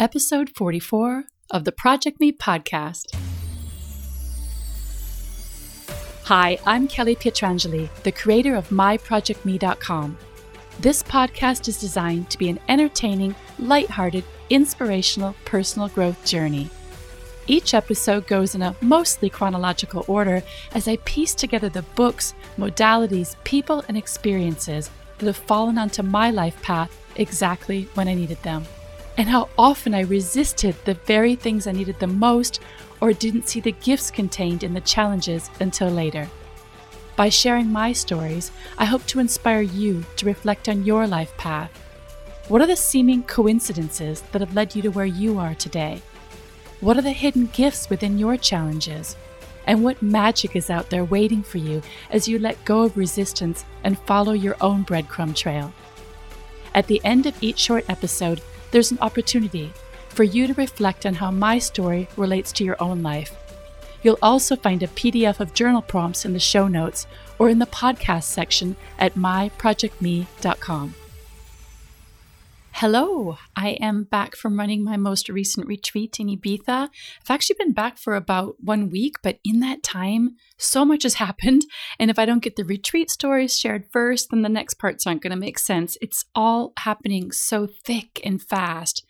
episode 44 of the Project Me podcast. Hi, I'm Kelly Pietrangeli, the creator of myprojectme.com. This podcast is designed to be an entertaining, lighthearted, inspirational personal growth journey. Each episode goes in a mostly chronological order as I piece together the books, modalities, people, and experiences that have fallen onto my life path exactly when I needed them. And how often I resisted the very things I needed the most or didn't see the gifts contained in the challenges until later. By sharing my stories, I hope to inspire you to reflect on your life path. What are the seeming coincidences that have led you to where you are today? What are the hidden gifts within your challenges? And what magic is out there waiting for you as you let go of resistance and follow your own breadcrumb trail? At the end of each short episode, there's an opportunity for you to reflect on how my story relates to your own life. You'll also find a PDF of journal prompts in the show notes or in the podcast section at myprojectme.com. Hello, I am back from running my most recent retreat in Ibiza. I've actually been back for about one week, but in that time, so much has happened. And if I don't get the retreat stories shared first, then the next parts aren't going to make sense. It's all happening so thick and fast.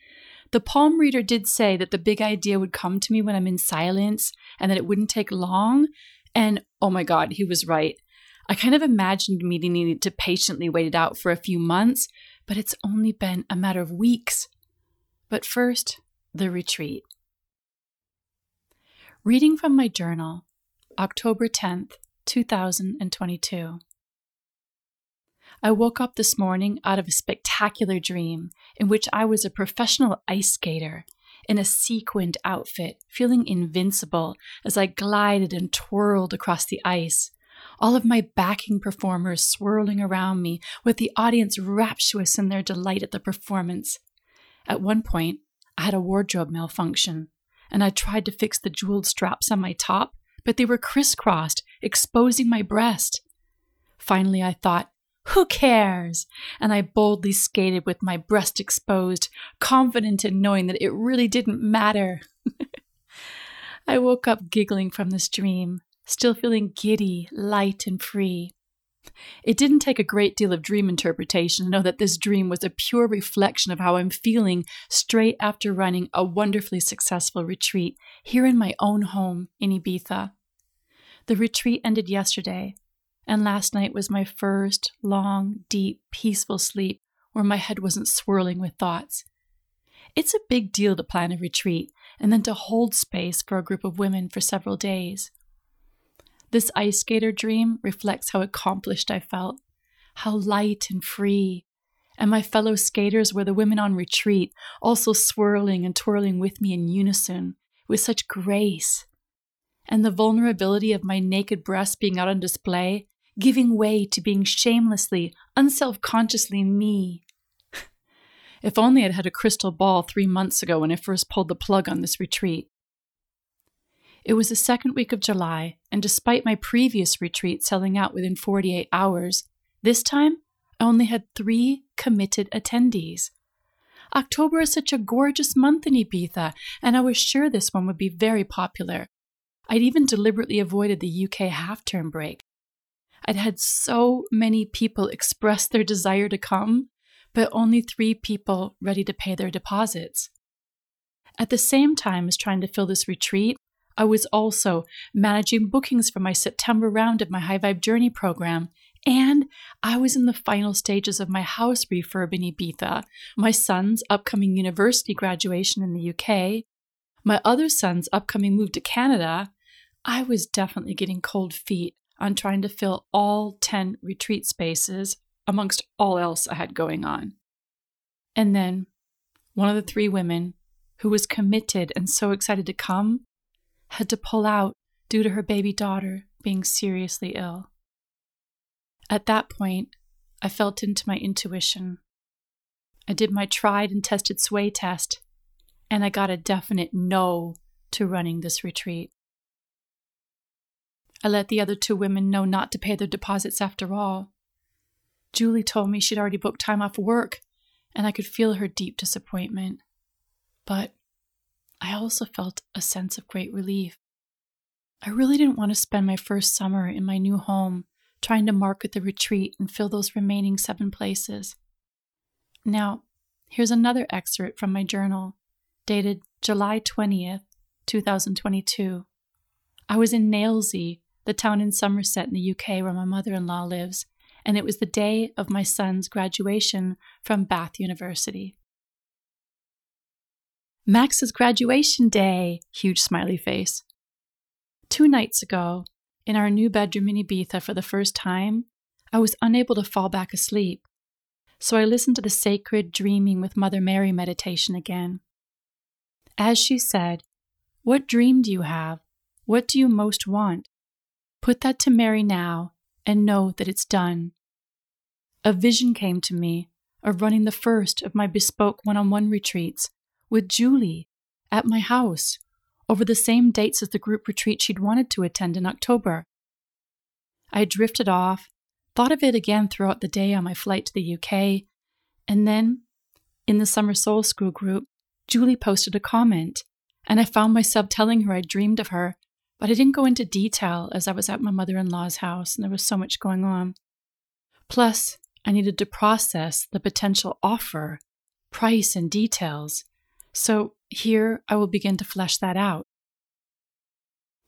The palm reader did say that the big idea would come to me when I'm in silence and that it wouldn't take long. And oh my God, he was right. I kind of imagined needing to patiently wait it out for a few months, but it's only been a matter of weeks. But first, the retreat. Reading from my journal, October 10th, 2022. I woke up this morning out of a spectacular dream in which I was a professional ice skater in a sequined outfit, feeling invincible as I glided and twirled across the ice all of my backing performers swirling around me, with the audience rapturous in their delight at the performance. At one point, I had a wardrobe malfunction, and I tried to fix the jeweled straps on my top, but they were crisscrossed, exposing my breast. Finally, I thought, who cares? And I boldly skated with my breast exposed, confident in knowing that it really didn't matter. I woke up giggling from this dream, still feeling giddy, light, and free. It didn't take a great deal of dream interpretation to know that this dream was a pure reflection of how I'm feeling straight after running a wonderfully successful retreat here in my own home in Ibiza. The retreat ended yesterday, and last night was my first long, deep, peaceful sleep where my head wasn't swirling with thoughts. It's a big deal to plan a retreat and then to hold space for a group of women for several days. This ice skater dream reflects how accomplished I felt, how light and free. And my fellow skaters were the women on retreat, also swirling and twirling with me in unison, with such grace. And the vulnerability of my naked breast being out on display, giving way to being shamelessly, unself consciously me. if only I'd had a crystal ball three months ago when I first pulled the plug on this retreat. It was the second week of July, and despite my previous retreat selling out within 48 hours, this time I only had three committed attendees. October is such a gorgeous month in Ibiza, and I was sure this one would be very popular. I'd even deliberately avoided the UK half term break. I'd had so many people express their desire to come, but only three people ready to pay their deposits. At the same time as trying to fill this retreat, I was also managing bookings for my September round of my High Vibe Journey program. And I was in the final stages of my house refurb in Ibiza, my son's upcoming university graduation in the UK, my other son's upcoming move to Canada. I was definitely getting cold feet on trying to fill all 10 retreat spaces amongst all else I had going on. And then one of the three women who was committed and so excited to come had to pull out due to her baby daughter being seriously ill. At that point, I felt into my intuition. I did my tried and tested sway test, and I got a definite no to running this retreat. I let the other two women know not to pay their deposits after all. Julie told me she'd already booked time off work, and I could feel her deep disappointment. but I also felt a sense of great relief. I really didn't want to spend my first summer in my new home trying to market the retreat and fill those remaining seven places. Now, here's another excerpt from my journal, dated July 20th, 2022. I was in Nailsea, the town in Somerset in the UK where my mother in law lives, and it was the day of my son's graduation from Bath University. Max's graduation day! Huge smiley face. Two nights ago, in our new bedroom in Ibiza for the first time, I was unable to fall back asleep. So I listened to the sacred Dreaming with Mother Mary meditation again. As she said, What dream do you have? What do you most want? Put that to Mary now and know that it's done. A vision came to me of running the first of my bespoke one on one retreats with Julie at my house over the same dates as the group retreat she'd wanted to attend in October. I drifted off, thought of it again throughout the day on my flight to the UK, and then, in the Summer Soul School group, Julie posted a comment, and I found myself telling her I dreamed of her but I didn't go into detail as I was at my mother in law's house and there was so much going on. Plus, I needed to process the potential offer, price, and details. So here I will begin to flesh that out.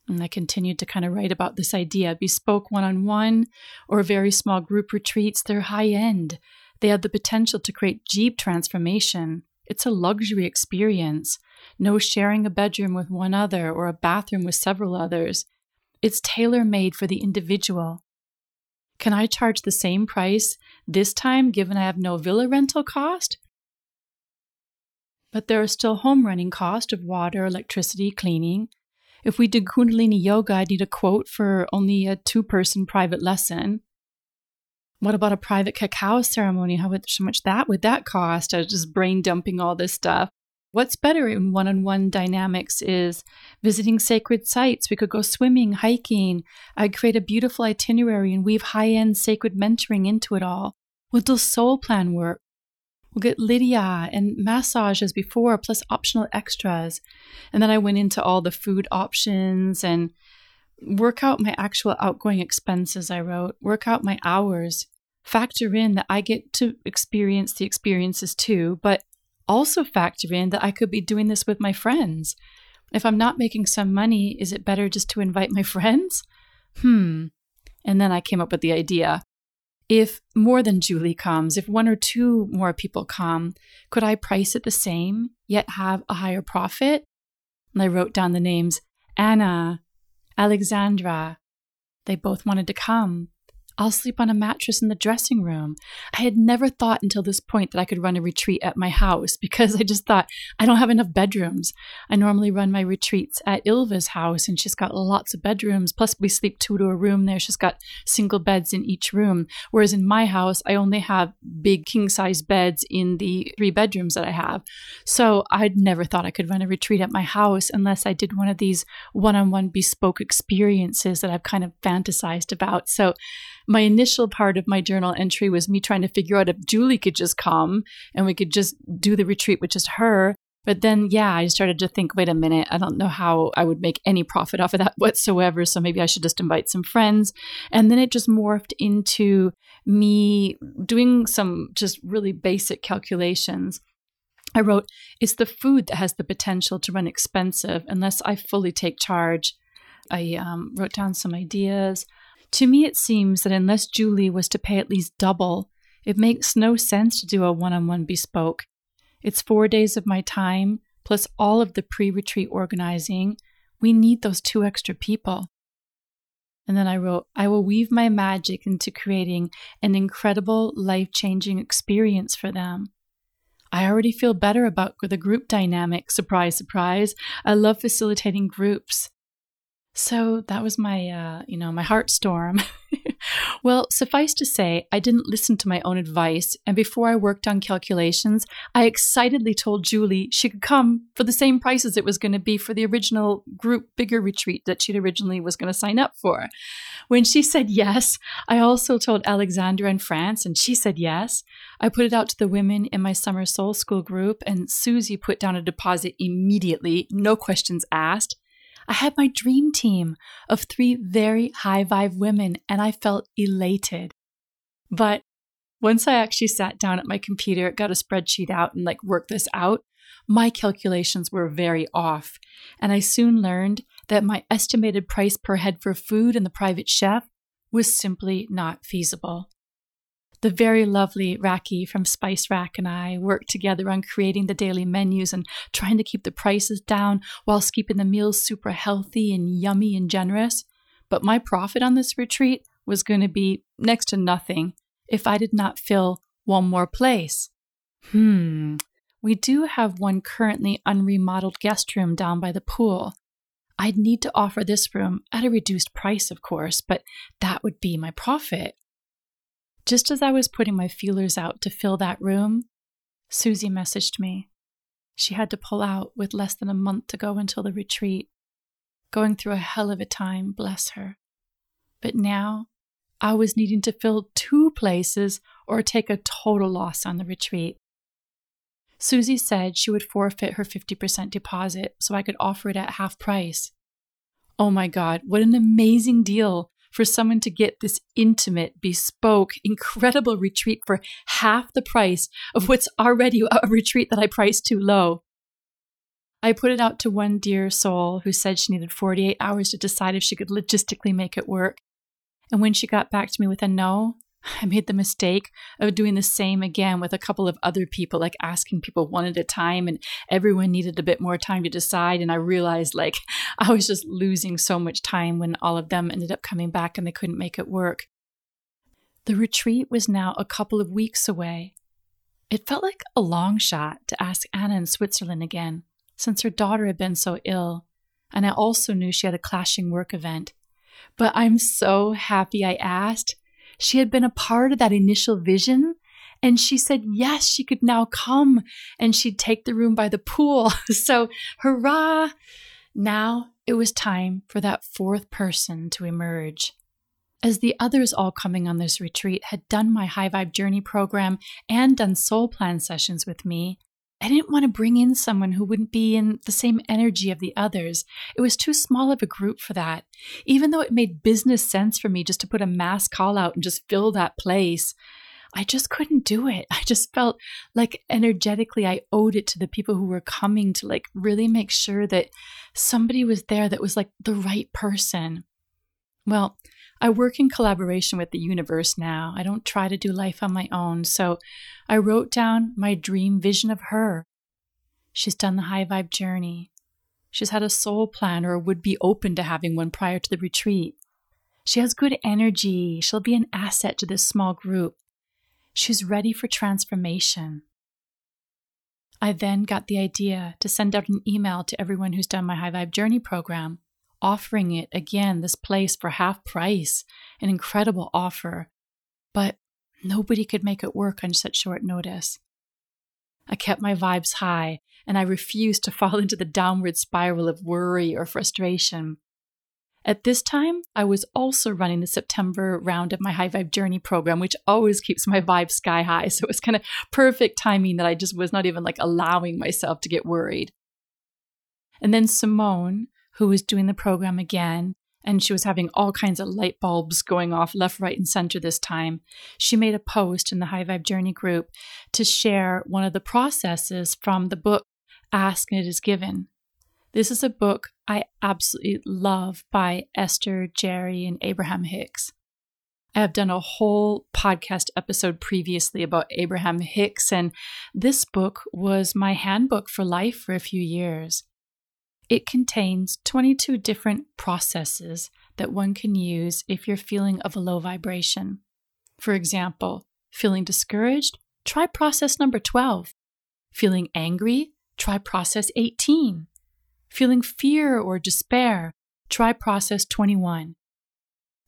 And I continued to kind of write about this idea bespoke one on one or very small group retreats. They're high end. They have the potential to create deep transformation. It's a luxury experience no sharing a bedroom with one other or a bathroom with several others. It's tailor made for the individual. Can I charge the same price this time given I have no villa rental cost? But there are still home running costs of water, electricity, cleaning. If we did Kundalini yoga, I'd need a quote for only a two person private lesson. What about a private cacao ceremony? How much that would that cost? I was just brain dumping all this stuff. What's better in one on one dynamics is visiting sacred sites. We could go swimming, hiking. I'd create a beautiful itinerary and weave high end sacred mentoring into it all. We'll soul plan work. We'll get Lydia and massage as before, plus optional extras. And then I went into all the food options and work out my actual outgoing expenses. I wrote, work out my hours, factor in that I get to experience the experiences too, but also factor in that I could be doing this with my friends. If I'm not making some money, is it better just to invite my friends? Hmm. And then I came up with the idea. If more than Julie comes, if one or two more people come, could I price it the same, yet have a higher profit? And I wrote down the names Anna, Alexandra. They both wanted to come. I'll sleep on a mattress in the dressing room. I had never thought until this point that I could run a retreat at my house because I just thought I don't have enough bedrooms. I normally run my retreats at Ilva's house and she's got lots of bedrooms. Plus, we sleep two to a room there. She's got single beds in each room. Whereas in my house, I only have big king size beds in the three bedrooms that I have. So I'd never thought I could run a retreat at my house unless I did one of these one on one bespoke experiences that I've kind of fantasized about. So my initial part of my journal entry was me trying to figure out if Julie could just come and we could just do the retreat with just her. But then, yeah, I started to think, wait a minute, I don't know how I would make any profit off of that whatsoever. So maybe I should just invite some friends. And then it just morphed into me doing some just really basic calculations. I wrote, it's the food that has the potential to run expensive unless I fully take charge. I um, wrote down some ideas. To me, it seems that unless Julie was to pay at least double, it makes no sense to do a one on one bespoke. It's four days of my time, plus all of the pre retreat organizing. We need those two extra people. And then I wrote, I will weave my magic into creating an incredible, life changing experience for them. I already feel better about the group dynamic. Surprise, surprise. I love facilitating groups. So that was my, uh, you know, my heart storm. well, suffice to say, I didn't listen to my own advice, and before I worked on calculations, I excitedly told Julie she could come for the same price as it was going to be for the original group bigger retreat that she'd originally was going to sign up for. When she said yes, I also told Alexandra in France, and she said yes. I put it out to the women in my summer soul school group, and Susie put down a deposit immediately, no questions asked. I had my dream team of three very high vibe women, and I felt elated. But once I actually sat down at my computer, got a spreadsheet out, and like worked this out, my calculations were very off. And I soon learned that my estimated price per head for food and the private chef was simply not feasible. The very lovely Raki from Spice Rack and I worked together on creating the daily menus and trying to keep the prices down whilst keeping the meals super healthy and yummy and generous. But my profit on this retreat was going to be next to nothing if I did not fill one more place. Hmm, we do have one currently unremodeled guest room down by the pool. I'd need to offer this room at a reduced price, of course, but that would be my profit. Just as I was putting my feelers out to fill that room, Susie messaged me. She had to pull out with less than a month to go until the retreat, going through a hell of a time, bless her. But now I was needing to fill two places or take a total loss on the retreat. Susie said she would forfeit her 50% deposit so I could offer it at half price. Oh my God, what an amazing deal for someone to get this intimate, bespoke, incredible retreat for half the price of what's already a retreat that I priced too low. I put it out to one dear soul who said she needed 48 hours to decide if she could logistically make it work. And when she got back to me with a no, I made the mistake of doing the same again with a couple of other people, like asking people one at a time, and everyone needed a bit more time to decide. And I realized like I was just losing so much time when all of them ended up coming back and they couldn't make it work. The retreat was now a couple of weeks away. It felt like a long shot to ask Anna in Switzerland again, since her daughter had been so ill, and I also knew she had a clashing work event. But I'm so happy I asked she had been a part of that initial vision. And she said, yes, she could now come and she'd take the room by the pool. so, hurrah! Now it was time for that fourth person to emerge. As the others all coming on this retreat had done my High Vibe Journey program and done soul plan sessions with me, I didn't want to bring in someone who wouldn't be in the same energy of the others. It was too small of a group for that. Even though it made business sense for me just to put a mass call out and just fill that place, I just couldn't do it. I just felt like energetically I owed it to the people who were coming to like really make sure that somebody was there that was like the right person. Well, I work in collaboration with the universe now. I don't try to do life on my own. So I wrote down my dream vision of her. She's done the high vibe journey. She's had a soul plan or would be open to having one prior to the retreat. She has good energy. She'll be an asset to this small group. She's ready for transformation. I then got the idea to send out an email to everyone who's done my High Vibe Journey program offering it again, this place for half price, an incredible offer. But nobody could make it work on such short notice. I kept my vibes high and I refused to fall into the downward spiral of worry or frustration. At this time, I was also running the September round of my High Vibe Journey program, which always keeps my vibe sky high. So it was kind of perfect timing that I just was not even like allowing myself to get worried. And then Simone, who was doing the program again, and she was having all kinds of light bulbs going off left, right, and center this time. She made a post in the High Vibe Journey group to share one of the processes from the book Ask and It Is Given. This is a book I absolutely love by Esther, Jerry, and Abraham Hicks. I have done a whole podcast episode previously about Abraham Hicks, and this book was my handbook for life for a few years. It contains 22 different processes that one can use if you're feeling of a low vibration. For example, feeling discouraged? Try process number 12. Feeling angry? Try process 18. Feeling fear or despair? Try process 21.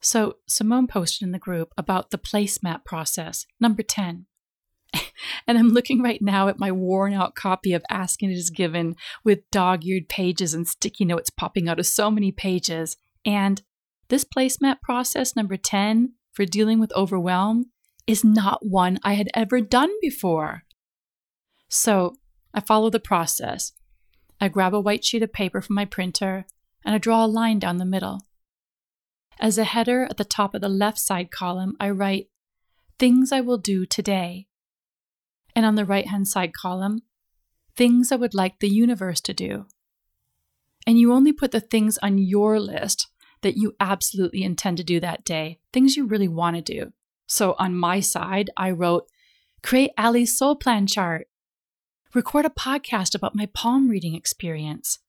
So Simone posted in the group about the placemat process, number 10. and I'm looking right now at my worn out copy of Ask and It Is Given with dog eared pages and sticky notes popping out of so many pages. And this placemat process, number 10, for dealing with overwhelm, is not one I had ever done before. So I follow the process. I grab a white sheet of paper from my printer and I draw a line down the middle. As a header at the top of the left side column, I write, Things I will do today. And on the right hand side column, Things I would like the universe to do. And you only put the things on your list that you absolutely intend to do that day, things you really want to do. So on my side, I wrote, Create Ali's soul plan chart, record a podcast about my palm reading experience,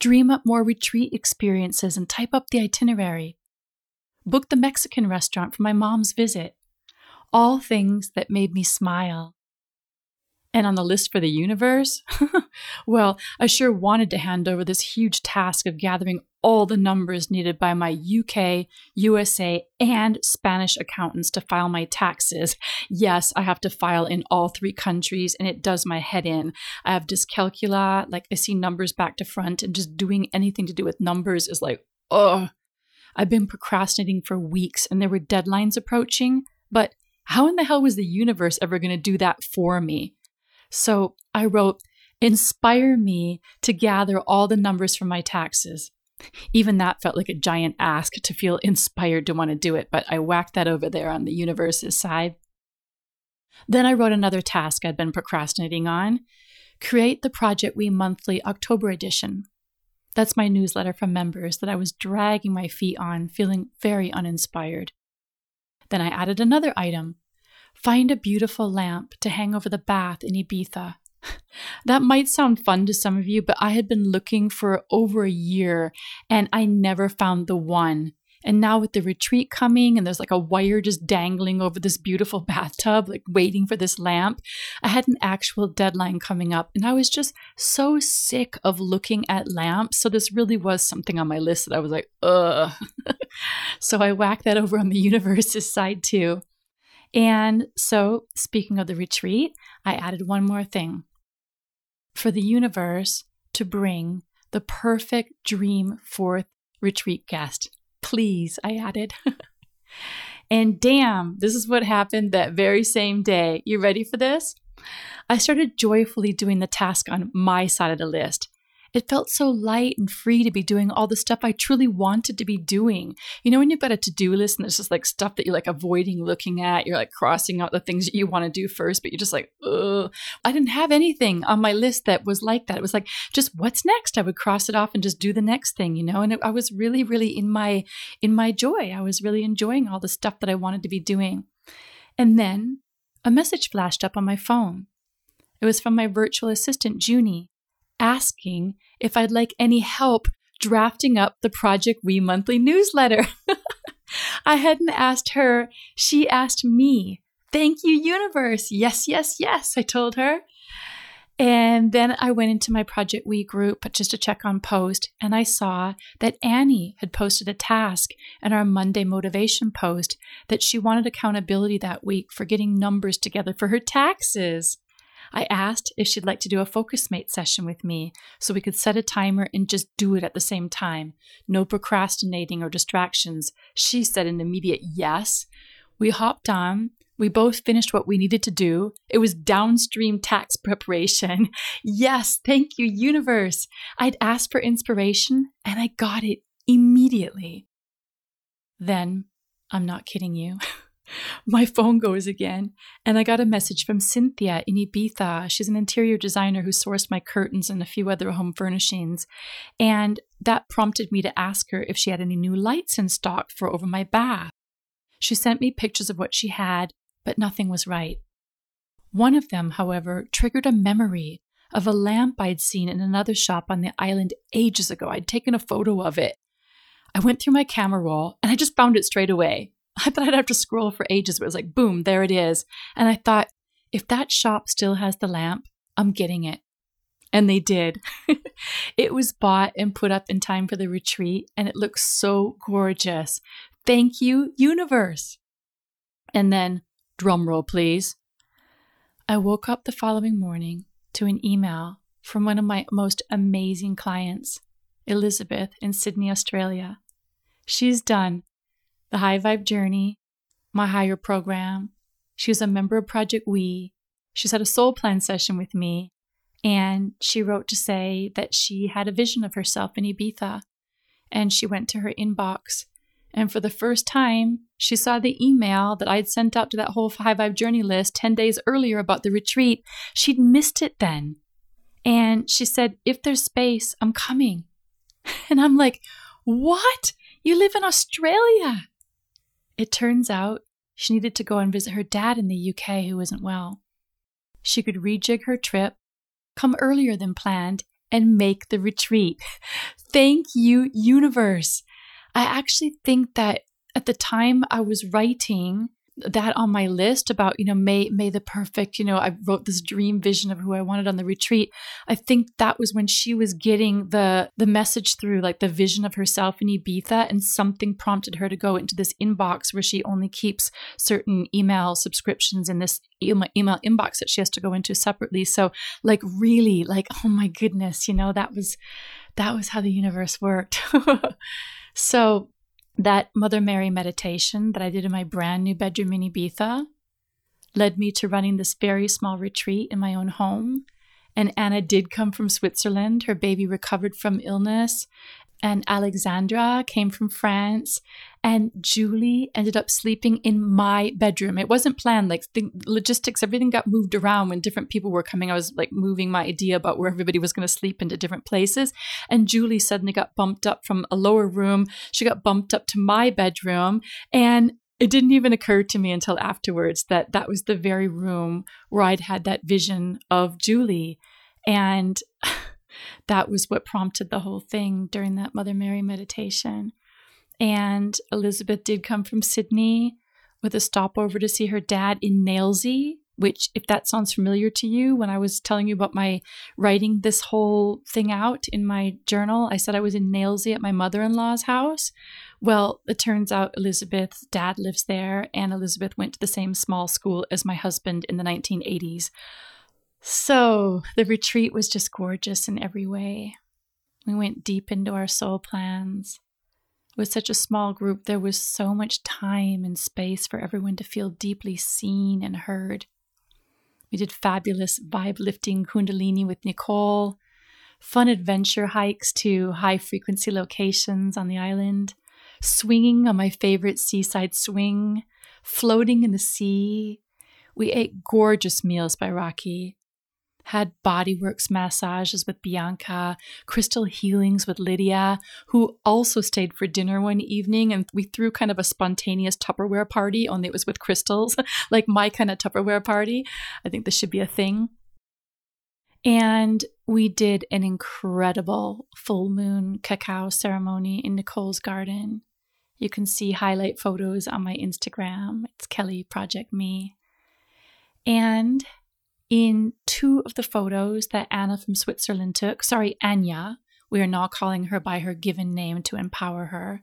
dream up more retreat experiences and type up the itinerary, book the Mexican restaurant for my mom's visit. All things that made me smile. And on the list for the universe? well, I sure wanted to hand over this huge task of gathering all the numbers needed by my UK, USA, and Spanish accountants to file my taxes. Yes, I have to file in all three countries, and it does my head in. I have dyscalculia, like I see numbers back to front, and just doing anything to do with numbers is like, ugh. I've been procrastinating for weeks and there were deadlines approaching, but how in the hell was the universe ever going to do that for me? So I wrote, Inspire me to gather all the numbers from my taxes. Even that felt like a giant ask to feel inspired to want to do it, but I whacked that over there on the universe's side. Then I wrote another task I'd been procrastinating on create the Project We Monthly October edition. That's my newsletter from members that I was dragging my feet on, feeling very uninspired. Then I added another item find a beautiful lamp to hang over the bath in Ibiza. That might sound fun to some of you, but I had been looking for over a year and I never found the one. And now with the retreat coming and there's like a wire just dangling over this beautiful bathtub, like waiting for this lamp, I had an actual deadline coming up and I was just so sick of looking at lamps. So this really was something on my list that I was like, ugh. so I whacked that over on the universe's side too. And so, speaking of the retreat, I added one more thing for the universe to bring the perfect dream fourth retreat guest. Please, I added. and damn, this is what happened that very same day. You ready for this? I started joyfully doing the task on my side of the list. It felt so light and free to be doing all the stuff I truly wanted to be doing. You know, when you've got a to do list and there's just like stuff that you're like avoiding looking at, you're like crossing out the things that you want to do first, but you're just like, ugh. I didn't have anything on my list that was like that. It was like, just what's next? I would cross it off and just do the next thing, you know? And it, I was really, really in my, in my joy. I was really enjoying all the stuff that I wanted to be doing. And then a message flashed up on my phone. It was from my virtual assistant, Junie asking if I'd like any help drafting up the Project We monthly newsletter. I hadn't asked her, she asked me. Thank you, universe. Yes, yes, yes, I told her. And then I went into my Project We group just to check on post, and I saw that Annie had posted a task in our Monday motivation post that she wanted accountability that week for getting numbers together for her taxes. I asked if she'd like to do a Focusmate session with me so we could set a timer and just do it at the same time. No procrastinating or distractions. She said an immediate yes. We hopped on. We both finished what we needed to do. It was downstream tax preparation. yes, thank you, universe. I'd asked for inspiration and I got it immediately. Then, I'm not kidding you. my phone goes again, and I got a message from Cynthia in Ibiza. She's an interior designer who sourced my curtains and a few other home furnishings. And that prompted me to ask her if she had any new lights in stock for over my bath. She sent me pictures of what she had, but nothing was right. One of them, however, triggered a memory of a lamp I'd seen in another shop on the island ages ago. I'd taken a photo of it. I went through my camera roll and I just found it straight away. I thought I'd have to scroll for ages, but it was like, boom, there it is. And I thought, if that shop still has the lamp, I'm getting it. And they did. it was bought and put up in time for the retreat, and it looks so gorgeous. Thank you, universe. And then, drum roll, please. I woke up the following morning to an email from one of my most amazing clients, Elizabeth in Sydney, Australia. She's done the High Vibe Journey, my higher program. She was a member of Project We. She's had a soul plan session with me. And she wrote to say that she had a vision of herself in Ibiza. And she went to her inbox. And for the first time, she saw the email that I'd sent out to that whole High Vibe Journey list 10 days earlier about the retreat. She'd missed it then. And she said, If there's space, I'm coming. And I'm like, What? You live in Australia. It turns out she needed to go and visit her dad in the UK who isn't well. She could rejig her trip, come earlier than planned, and make the retreat. Thank you, universe. I actually think that at the time I was writing, that on my list about you know may may the perfect you know i wrote this dream vision of who i wanted on the retreat. I think that was when she was getting the the message through like the vision of herself in ibiza and something prompted her to go into this inbox where she only keeps certain email subscriptions in this email, email inbox that she has to go into separately. So like really like oh my goodness you know that was that was how the universe worked. So that Mother Mary meditation that I did in my brand new bedroom in Ibiza led me to running this very small retreat in my own home. And Anna did come from Switzerland. Her baby recovered from illness and Alexandra came from France, and Julie ended up sleeping in my bedroom. It wasn't planned, like the logistics, everything got moved around when different people were coming. I was like moving my idea about where everybody was going to sleep into different places. And Julie suddenly got bumped up from a lower room. She got bumped up to my bedroom. And it didn't even occur to me until afterwards that that was the very room where I'd had that vision of Julie. And that was what prompted the whole thing during that Mother Mary meditation. And Elizabeth did come from Sydney with a stopover to see her dad in Nailsea, which, if that sounds familiar to you, when I was telling you about my writing this whole thing out in my journal, I said I was in Nailsea at my mother in law's house. Well, it turns out Elizabeth's dad lives there, and Elizabeth went to the same small school as my husband in the 1980s. So the retreat was just gorgeous in every way. We went deep into our soul plans. With such a small group, there was so much time and space for everyone to feel deeply seen and heard. We did fabulous vibe lifting Kundalini with Nicole, fun adventure hikes to high frequency locations on the island, swinging on my favorite seaside swing, floating in the sea. We ate gorgeous meals by Rocky, had bodyworks massages with Bianca, crystal healings with Lydia, who also stayed for dinner one evening. And we threw kind of a spontaneous Tupperware party, only it was with crystals, like my kind of Tupperware party. I think this should be a thing. And we did an incredible full moon cacao ceremony in Nicole's garden. You can see highlight photos on my Instagram. It's Kelly Project Me. And in two of the photos that Anna from Switzerland took, sorry, Anya, we are now calling her by her given name to empower her.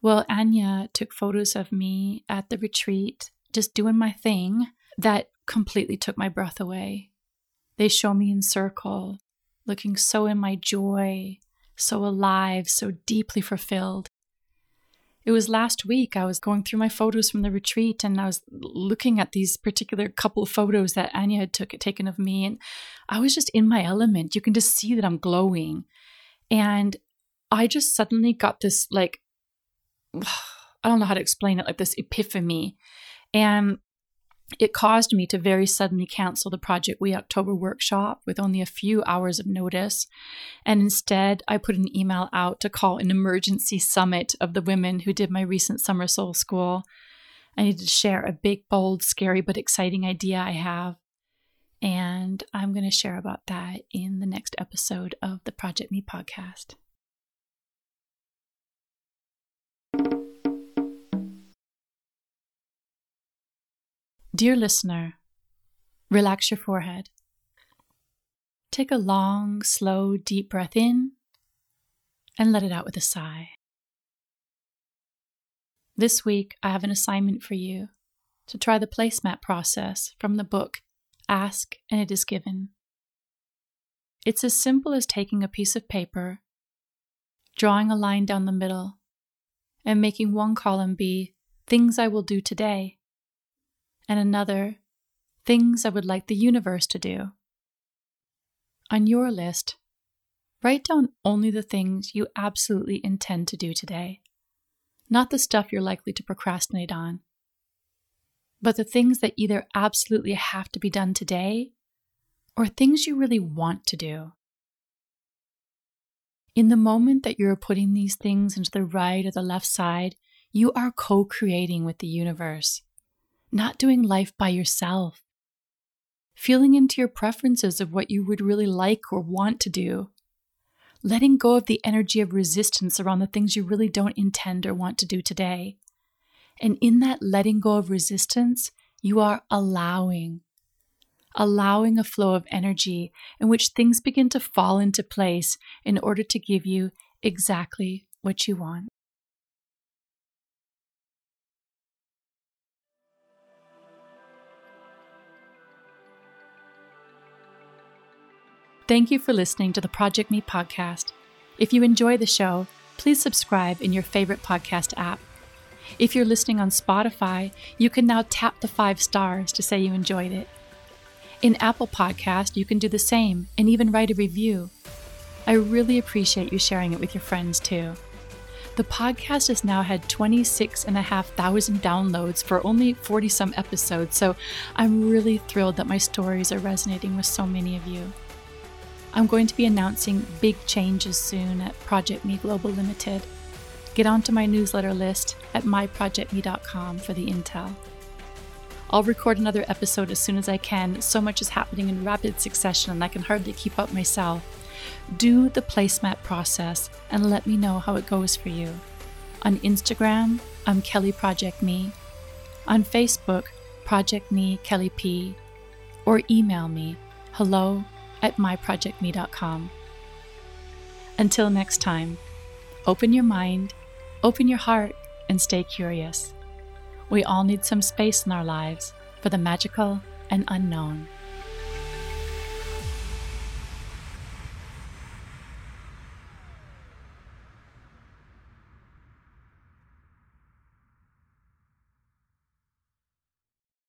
Well, Anya took photos of me at the retreat, just doing my thing, that completely took my breath away. They show me in circle, looking so in my joy, so alive, so deeply fulfilled. It was last week I was going through my photos from the retreat and I was looking at these particular couple of photos that Anya had took, taken of me and I was just in my element. You can just see that I'm glowing. And I just suddenly got this like I don't know how to explain it, like this epiphany. And it caused me to very suddenly cancel the Project We October workshop with only a few hours of notice. And instead, I put an email out to call an emergency summit of the women who did my recent Summer Soul School. I needed to share a big, bold, scary, but exciting idea I have. And I'm going to share about that in the next episode of the Project Me podcast. Dear listener, relax your forehead. Take a long, slow, deep breath in and let it out with a sigh. This week, I have an assignment for you to try the placemat process from the book Ask and It Is Given. It's as simple as taking a piece of paper, drawing a line down the middle, and making one column be Things I Will Do Today, and another Things I Would Like the Universe to Do. On your list, write down only the things you absolutely intend to do today, not the stuff you're likely to procrastinate on but the things that either absolutely have to be done today or things you really want to do. In the moment that you're putting these things into the right or the left side, you are co creating with the universe, not doing life by yourself. Feeling into your preferences of what you would really like or want to do. Letting go of the energy of resistance around the things you really don't intend or want to do today and in that letting go of resistance, you are allowing, allowing a flow of energy in which things begin to fall into place in order to give you exactly what you want. Thank you for listening to the Project Me podcast. If you enjoy the show, please subscribe in your favorite podcast app if you're listening on Spotify, you can now tap the five stars to say you enjoyed it. In Apple Podcast, you can do the same and even write a review. I really appreciate you sharing it with your friends too. The podcast has now had 26,500 downloads for only 40 some episodes, so I'm really thrilled that my stories are resonating with so many of you. I'm going to be announcing big changes soon at Project Me Global Limited. Get onto my newsletter list at myprojectme.com for the intel. I'll record another episode as soon as I can. So much is happening in rapid succession and I can hardly keep up myself. Do the placemat process and let me know how it goes for you. On Instagram, I'm Kelly Project Me. On Facebook, Project Me Kelly P. Or email me hello at myprojectme.com. Until next time, open your mind Open your heart and stay curious. We all need some space in our lives for the magical and unknown.